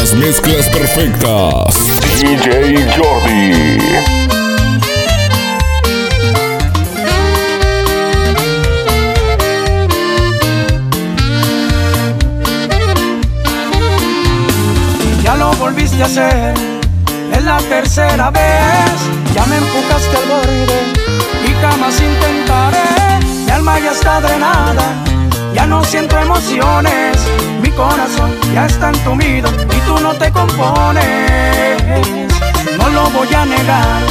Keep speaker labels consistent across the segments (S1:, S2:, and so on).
S1: Las mezclas perfectas. DJ Jordi.
S2: Ya lo volviste a hacer, es la tercera vez. Ya me empujaste al borde y jamás intentaré. Mi alma ya está drenada, ya no siento emociones. Corazón ya está entumido y tú no te compones. No lo voy a negar,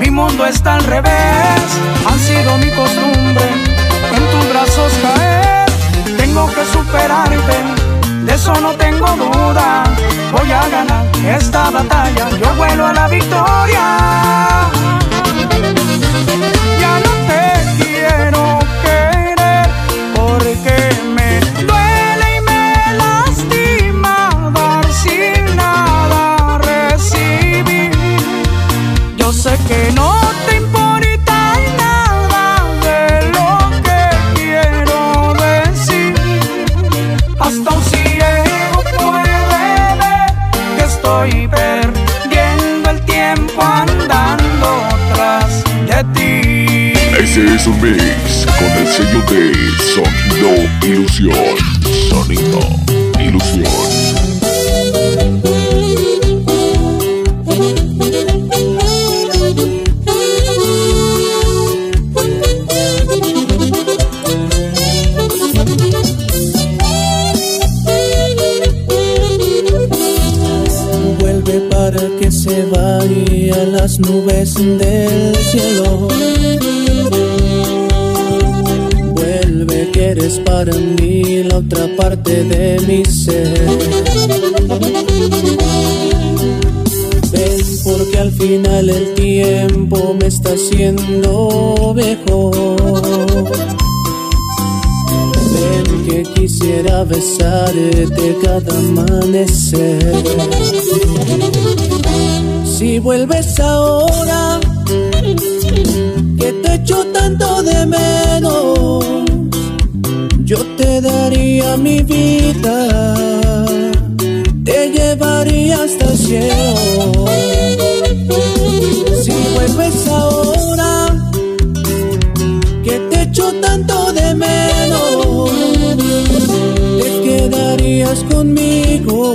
S2: mi mundo está al revés. Han sido mi costumbre en tus brazos caer. Tengo que superarte de eso no tengo duda. Voy a ganar esta batalla, yo vuelo a la victoria. Ya no te
S1: Ese es un mix con el sello de Sonido Ilusión. Sonido Ilusión.
S3: De mi ser. Ven porque al final el tiempo me está haciendo viejo. Ven que quisiera besarte cada amanecer. Si vuelves ahora, que te echo tanto de menos, yo te daría mi vida, te llevaría hasta el cielo. Si vuelves ahora, que te echo tanto de menos, te quedarías conmigo,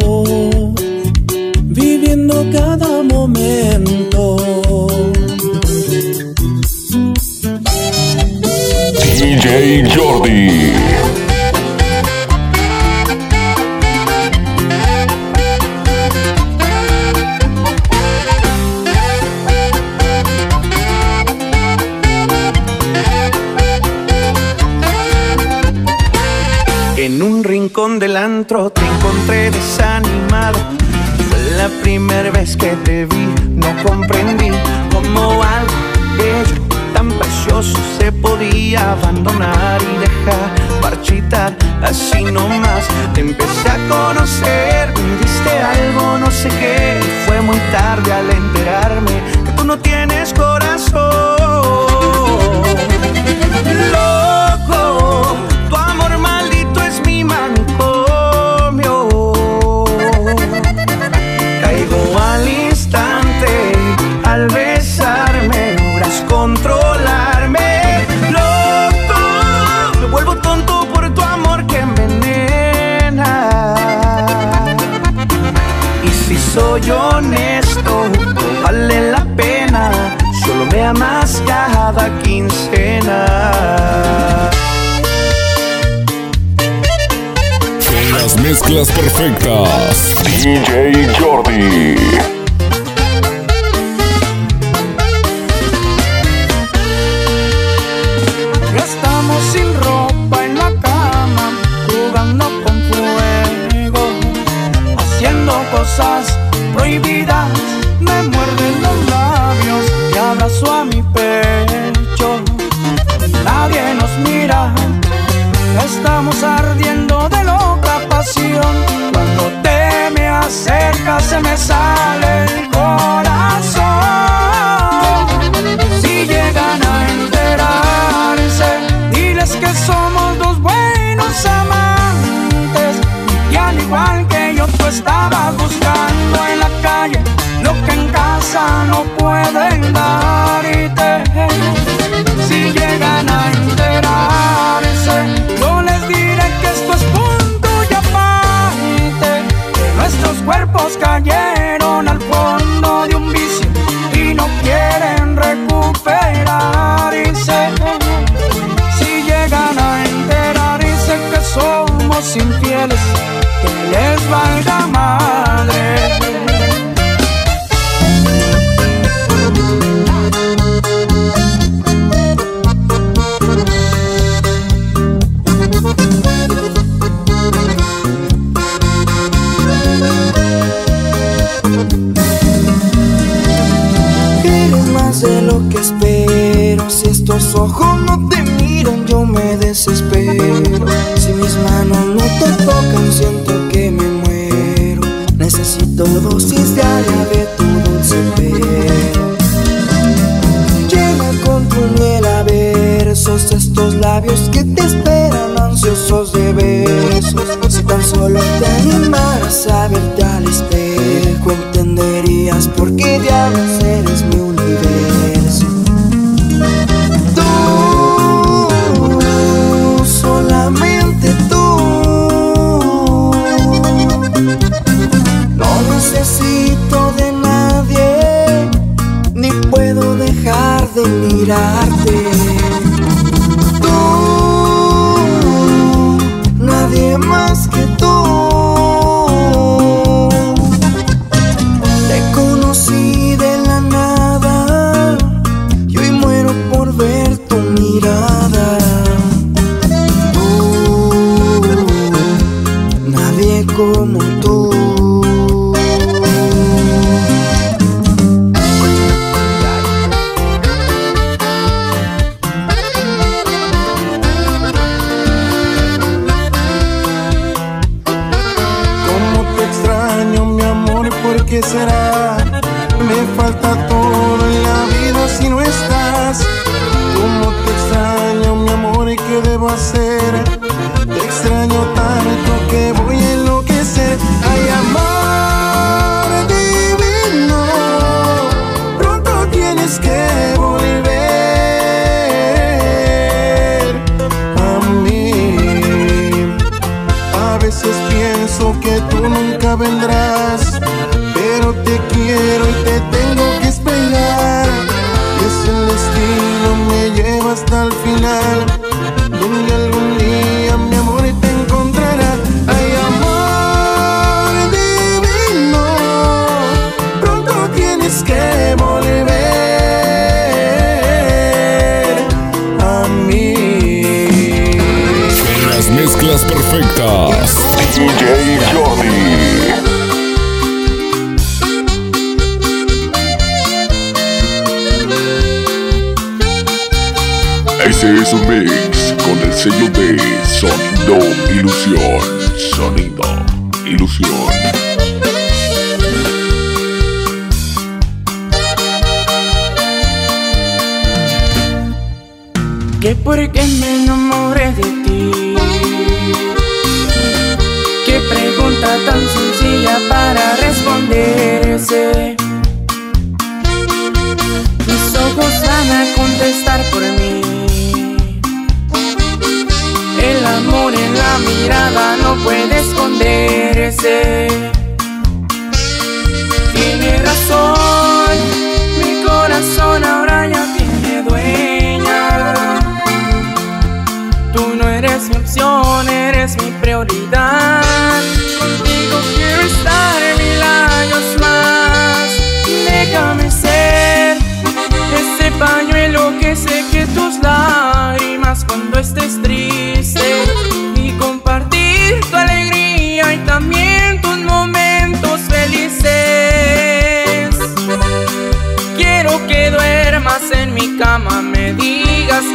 S3: viviendo cada momento.
S1: DJ Jordi.
S4: Eres más de lo que espero. Si estos ojos no te miran, yo me desespero. Si mis manos no te tocan, siento mirarte.
S5: Me falta todo en la vida si no estás. Cómo te extraño, mi amor, ¿y qué debo hacer? Te extraño tanto que voy a enloquecer. Ay, amor divino, pronto tienes que volver a mí. A veces pienso que tú nunca vendrás, pero te quiero y hasta el final, donde algún día mi amor te encontrará. Ay, amor divino, pronto tienes que volver a mí.
S6: Las mezclas perfectas. Con el sello de Sonido Ilusión. Sonido Ilusión.
S7: que porque me enamoré de ti. Qué pregunta tan sencilla para responderse. Esconderse. Tiene razón, mi corazón ahora ya tiene dueña. Tú no eres mi opción, eres mi prioridad.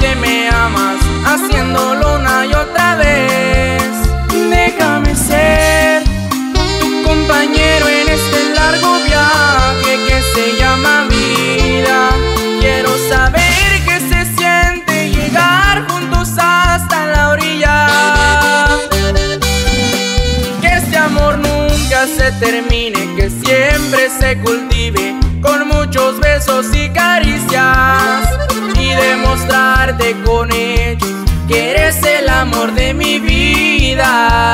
S7: Que me amas, haciéndolo una y otra vez. Déjame ser tu compañero en este largo viaje que se llama vida. Quiero saber qué se siente llegar juntos hasta la orilla. Que este amor nunca se termine, que siempre se cultive de mi vida.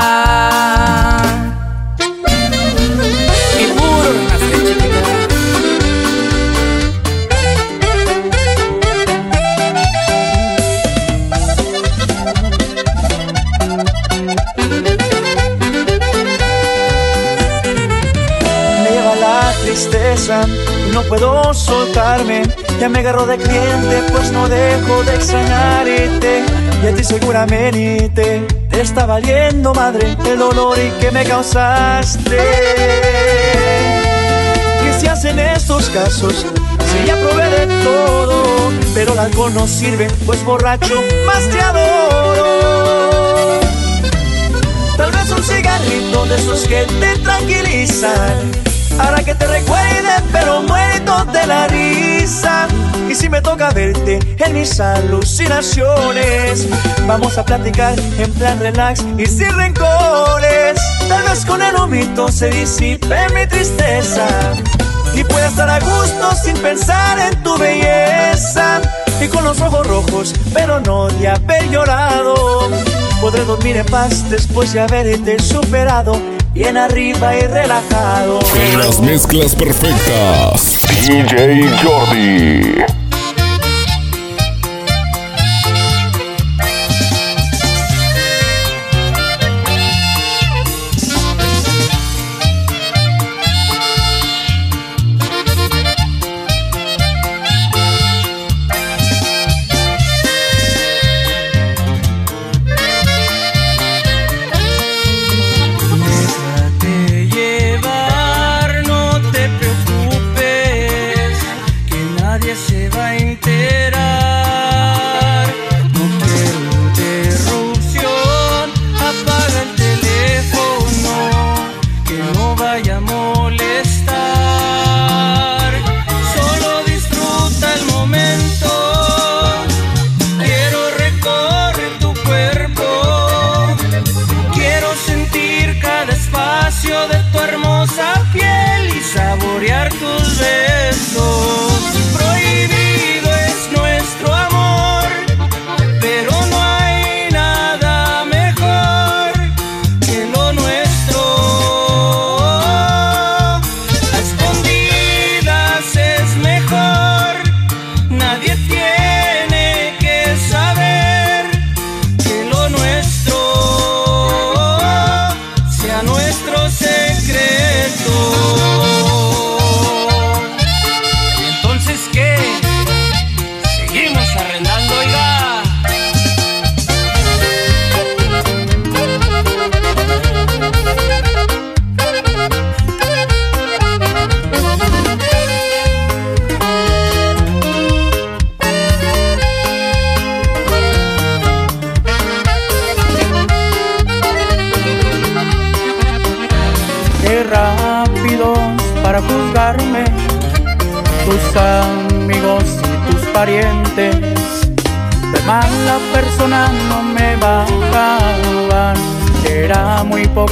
S8: y no puedo soltarme. Ya me agarro de cliente, pues no dejo de extrañarte. Y a ti seguramente te está valiendo madre el dolor y que me causaste. ¿Qué se hacen estos casos? Si ya probé de todo, pero el alcohol no sirve, pues borracho más te adoro. Tal vez un cigarrito de esos que te tranquilizan Ahora que te recuerde, pero muerto de la risa. Y si me toca verte en mis alucinaciones, vamos a platicar en plan relax y sin rencores. Tal vez con el humito se disipe mi tristeza. Y pueda estar a gusto sin pensar en tu belleza. Y con los ojos rojos, pero no de haber llorado. Podré dormir en paz después de haberte superado bien arriba y relajado.
S6: En las mezclas perfectas, DJ Jordi.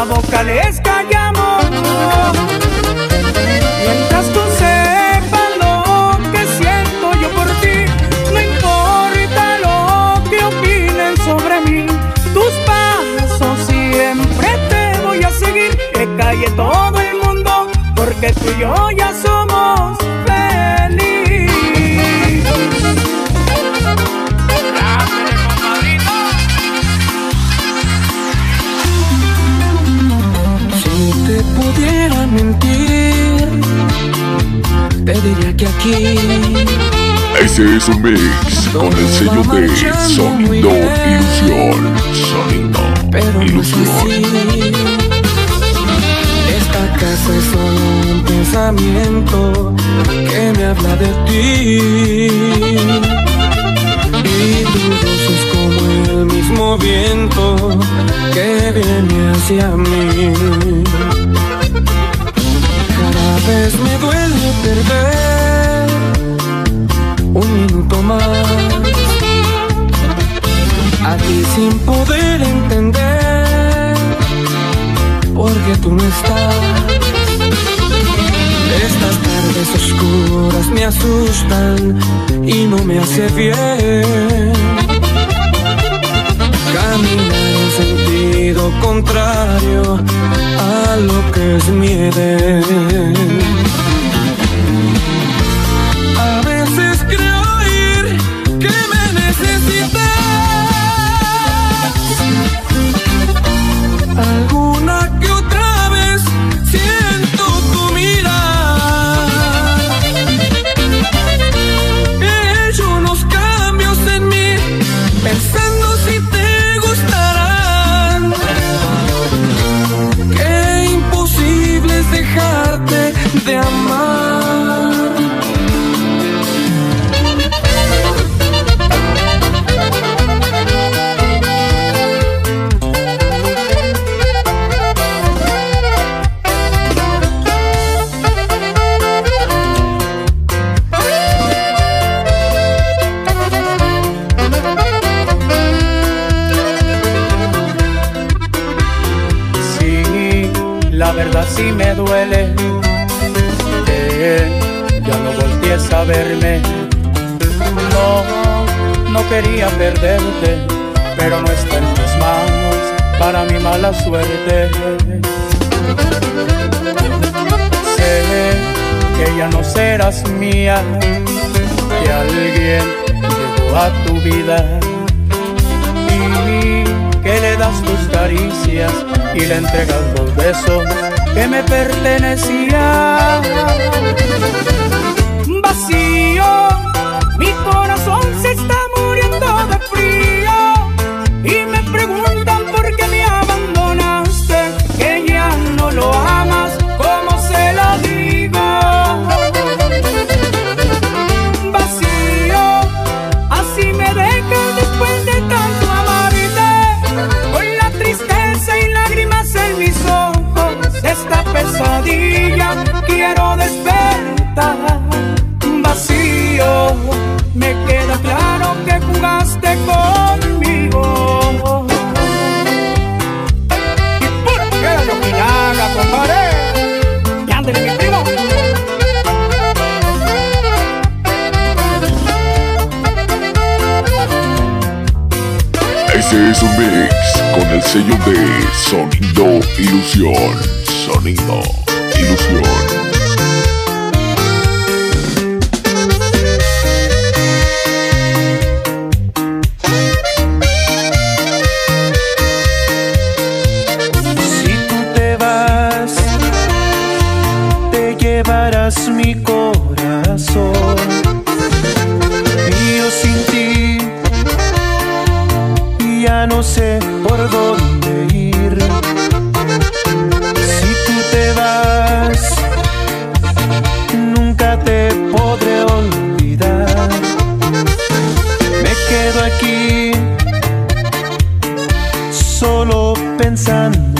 S2: cosas, la boca les callamos.
S9: Es un mix con el sello de Sonido Ilusión. Sonido Ilusión.
S6: Esta casa es solo un pensamiento que me habla de ti. Y tu es como el mismo viento que viene hacia mí. Cada vez me duele perder Aquí sin poder entender por qué tú no estás. Estas tardes oscuras me asustan y no me hace bien. Caminar en sentido contrario a lo que es mi edén. A veces creo ir que me necesitas.
S2: Verdad sí me duele que ya no voltees a verme. No, no quería perderte, pero no está en tus manos para mi mala suerte. Sé que ya no serás mía, que alguien llegó a tu vida y que le das tus caricias y le entregas los besos que me pertenecían. Vacío,
S9: Ese es un mix con el sello de Sonido Ilusión. Sonido Ilusión.
S10: Pensando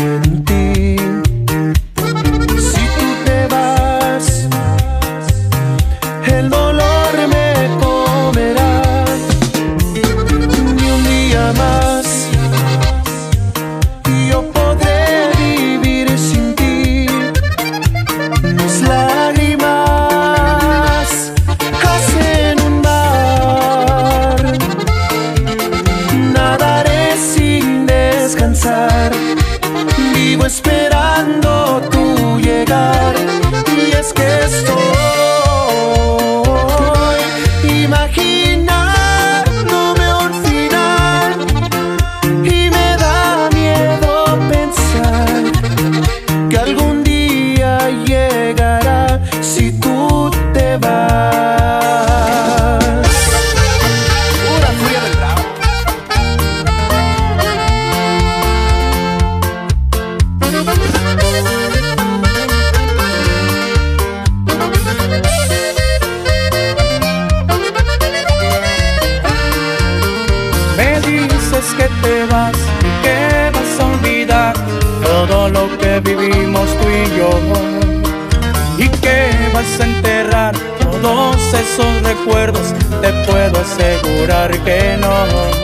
S2: todos esos recuerdos, te puedo asegurar que no.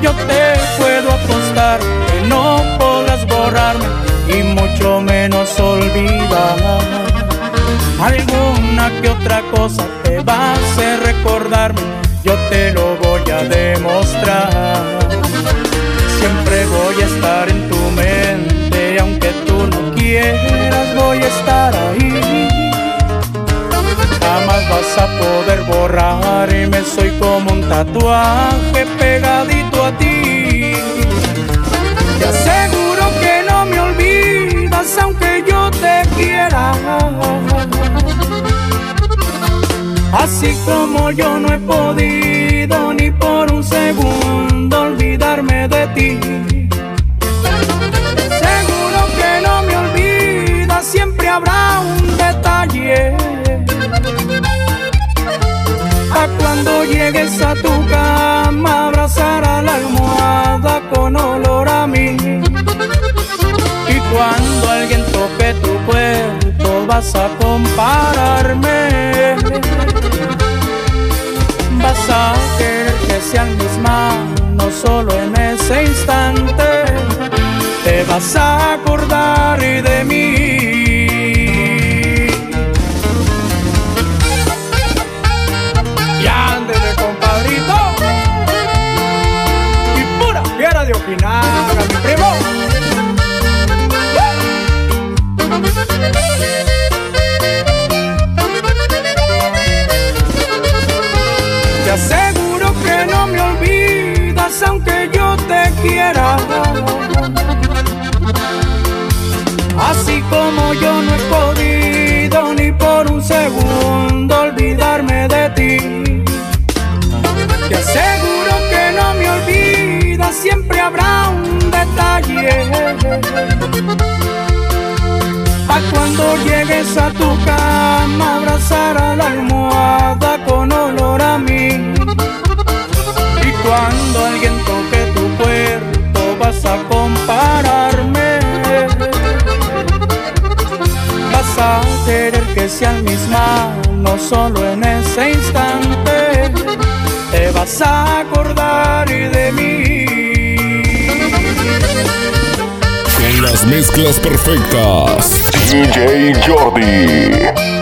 S2: Yo te puedo apostar que no podrás borrarme y mucho menos olvidar. Alguna que otra cosa te va a hacer recordarme, yo te lo voy a demostrar. Siempre voy a estar en tu mente, aunque tú no quieras, voy a estar ahí. Jamás vas a poder borrarme, soy como un tatuaje pegadito a ti. Te aseguro que no me olvidas, aunque yo te quiera. Así como yo no he podido ni por un segundo olvidarme de ti. Seguro que no me olvidas, siempre habrá un llegues a tu cama, abrazar a la almohada con olor a mí. Y cuando alguien toque tu cuerpo, vas a compararme vas a querer que sean mis manos solo en ese instante. Te vas a acordar de A cuando llegues a tu cama, abrazar a la almohada con olor a mí. Y cuando alguien toque tu cuerpo, vas a compararme. Vas a querer que sean mis manos solo en ese instante. Te vas a acordar de mí.
S6: Las mezclas perfectas. DJ Jordi.